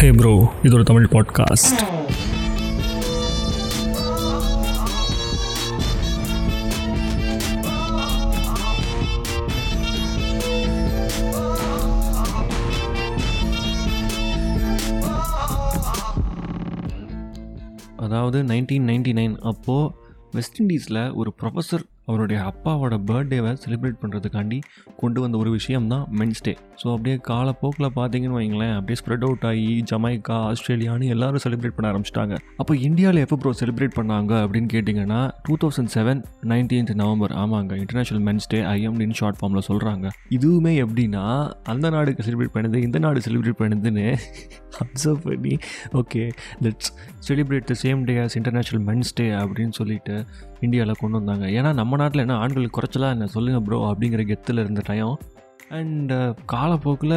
ஹே bro இது ஒரு Tamil podcast அதாவது நைன்டீன் நைன்டி நைன் அப்போது வெஸ்ட் இண்டீஸில் ஒரு ப்ரொஃபஸர் அவருடைய அப்பாவோட பர்த்டேவை செலிப்ரேட் பண்ணுறதுக்காண்டி கொண்டு வந்த ஒரு விஷயம் தான் மென்ஸ் டே ஸோ அப்படியே காலப்போக்கில் பார்த்தீங்கன்னு வைங்களேன் அப்படியே ஸ்ப்ரெட் அவுட் ஆகி ஜமைக்கா ஆஸ்திரேலியான்னு எல்லாரும் செலிப்ரேட் பண்ண ஆரம்பிச்சிட்டாங்க. அப்போ இந்தியாவில் எப்போ ப்ரோ செலிப்ரேட் பண்ணாங்க அப்படின்னு கேட்டிங்கன்னா two thousand seven nineteenth November ஆமாங்க இன்டர்நேஷனல் மென்ஸ் டே ஐஎம்டின்னு ஷார்ட் ஃபார்மில் சொல்கிறாங்க இதுவுமே எப்படின்னா அந்த நாடுக்கு செலிப்ரேட் பண்ணுது இந்த நாடு செலிப்ரேட் பண்ணுதுன்னு அப்சர்வ் பண்ணி okay let's celebrate the same day as international men's day அப்படின்னு சொல்லிட்டு இந்தியாவில் கொண்டு வந்தாங்க. ஏன்னா நம்ம நாட்டில் என்ன ஆண்கள் குறைச்சலாக என்ன சொல்லுங்கள் ப்ரோ அப்படிங்கிற கெத்தில் இருந்த டைம் அண்ட் uh, காலப்போக்கில்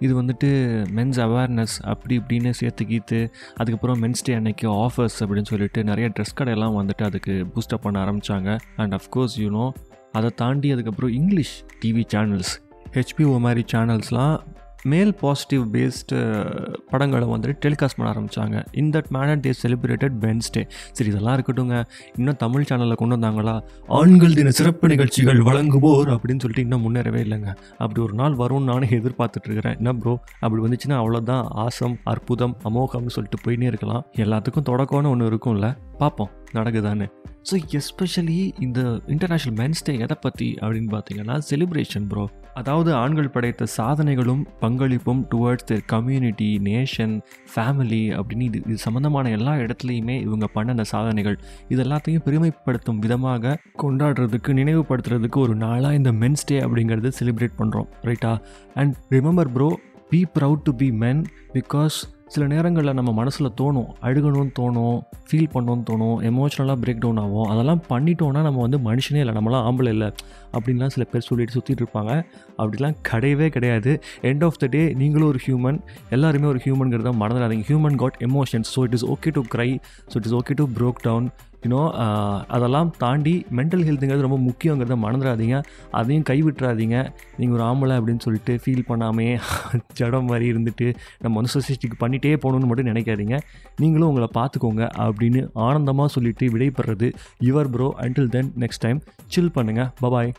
இது வந்துட்டு மென்ஸ் அவேர்னஸ் அப்படி இப்படின்னு சேர்த்து கீத்து அதுக்கப்புறம் மென்ஸ் டே அன்னைக்கு ஆஃபர்ஸ் அப்படின்னு சொல்லிட்டு நிறைய ட்ரெஸ் கடையெல்லாம் வந்துட்டு அதுக்கு பூஸ்டப் பண்ண ஆரம்பித்தாங்க அண்ட் அஃப்கோர்ஸ் யூனோ அதை தாண்டி அதுக்கப்புறம் இங்கிலீஷ் டிவி சேனல்ஸ் ஹெச்பிஓ மாதிரி சேனல்ஸ்லாம் மேல் பாசிட்டிவ் பேஸ்டு படங்களை வந்துட்டு டெலிகாஸ்ட் பண்ண ஆரம்பித்தாங்க in that manner day celebrated men's day சரி இதெல்லாம் இருக்கட்டுங்க இன்னும் தமிழ் சேனலில் கொண்டு வந்தாங்களா? ஆண்கள் தின சிறப்பு நிகழ்ச்சிகள் வழங்குவோர் அப்படின்னு சொல்லிட்டு இன்னும் முன்னேறவே இல்லைங்க. அப்படி ஒரு நாள் வரும்னு நானே எதிர்பார்த்துட்டு இருக்கிறேன். என்ன ப்ரோ அப்படி வந்துச்சுன்னா அவ்வளோதான் ஆசம் அற்புதம் அமோகம்னு சொல்லிட்டு போயினே இருக்கலாம். எல்லாத்துக்கும் தொடக்கம்னு ஒன்று இருக்கும்ல. பார்ப்போம். நடக்குதான்னு. ஸோ எஸ்பெஷலி இந்த இன்டர்நேஷ்னல் மென்ஸ் டே எதை பற்றி அப்படின்னு பார்த்தீங்கன்னா செலிப்ரேஷன் ப்ரோ அதாவது ஆண்கள் படைத்த சாதனைகளும் பங்களிப்பும் towards their community nation family அப்படின்னு இது இது சம்மந்தமான எல்லா இடத்துலையுமே இவங்க பண்ணின சாதனைகள். இது எல்லாத்தையும் பெருமைப்படுத்தும் விதமாக கொண்டாடுறதுக்கு நினைவுபடுத்துறதுக்கு ஒரு நாளாக இந்த மென்ஸ் டே அப்படிங்கிறது செலிப்ரேட் பண்ணுறோம் ரைட்டா and remember bro be proud to be men because சில நேரங்களில் நம்ம மனசில் தோணும் அழுகணும்னு தோணும் ஃபீல் பண்ணணும்னு தோணும் எமோஷ்னலாக பிரேக் டவுன் ஆகும். அதெல்லாம் பண்ணிட்டோன்னா நம்ம வந்து மனுஷனே இல்லை நம்மளாம் ஆம்பளை இல்லை அப்படின்லாம் சில பேர் சொல்லிட்டு சுற்றிட்டு இருப்பாங்க. அப்படிலாம் கிடையவே கிடையாது. எண்ட் ஆஃப் த டே நீங்களும் ஒரு ஹியூமன் எல்லாருமே ஒரு ஹியூமன்கிறத மறந்துடாதீங்க. Human got emotions so it is okay to cry so it is okay to broke down you know uh, அதெல்லாம் தாண்டி மென்டல் ஹெல்த்துங்கிறது ரொம்ப முக்கியங்கிறத மறந்துடாதீங்க. அதையும் கைவிட்டுறாதீங்க. நீங்கள் ஒரு ஆம்பளை அப்படின்னு சொல்லிட்டு ஃபீல் பண்ணாமே ஜடம் மாதிரி இருந்துட்டு நம்ம வந்து சொசைட்டிக்கு பண்ணிகிட்டே போகணுன்னு மட்டும் நினைக்காதீங்க. நீங்களும் உங்களை பார்த்துக்கோங்க அப்படின்னு ஆனந்தமாக சொல்லிவிட்டு விடைபெறது your bro until then next time chill பண்ணுங்கள் பபாய்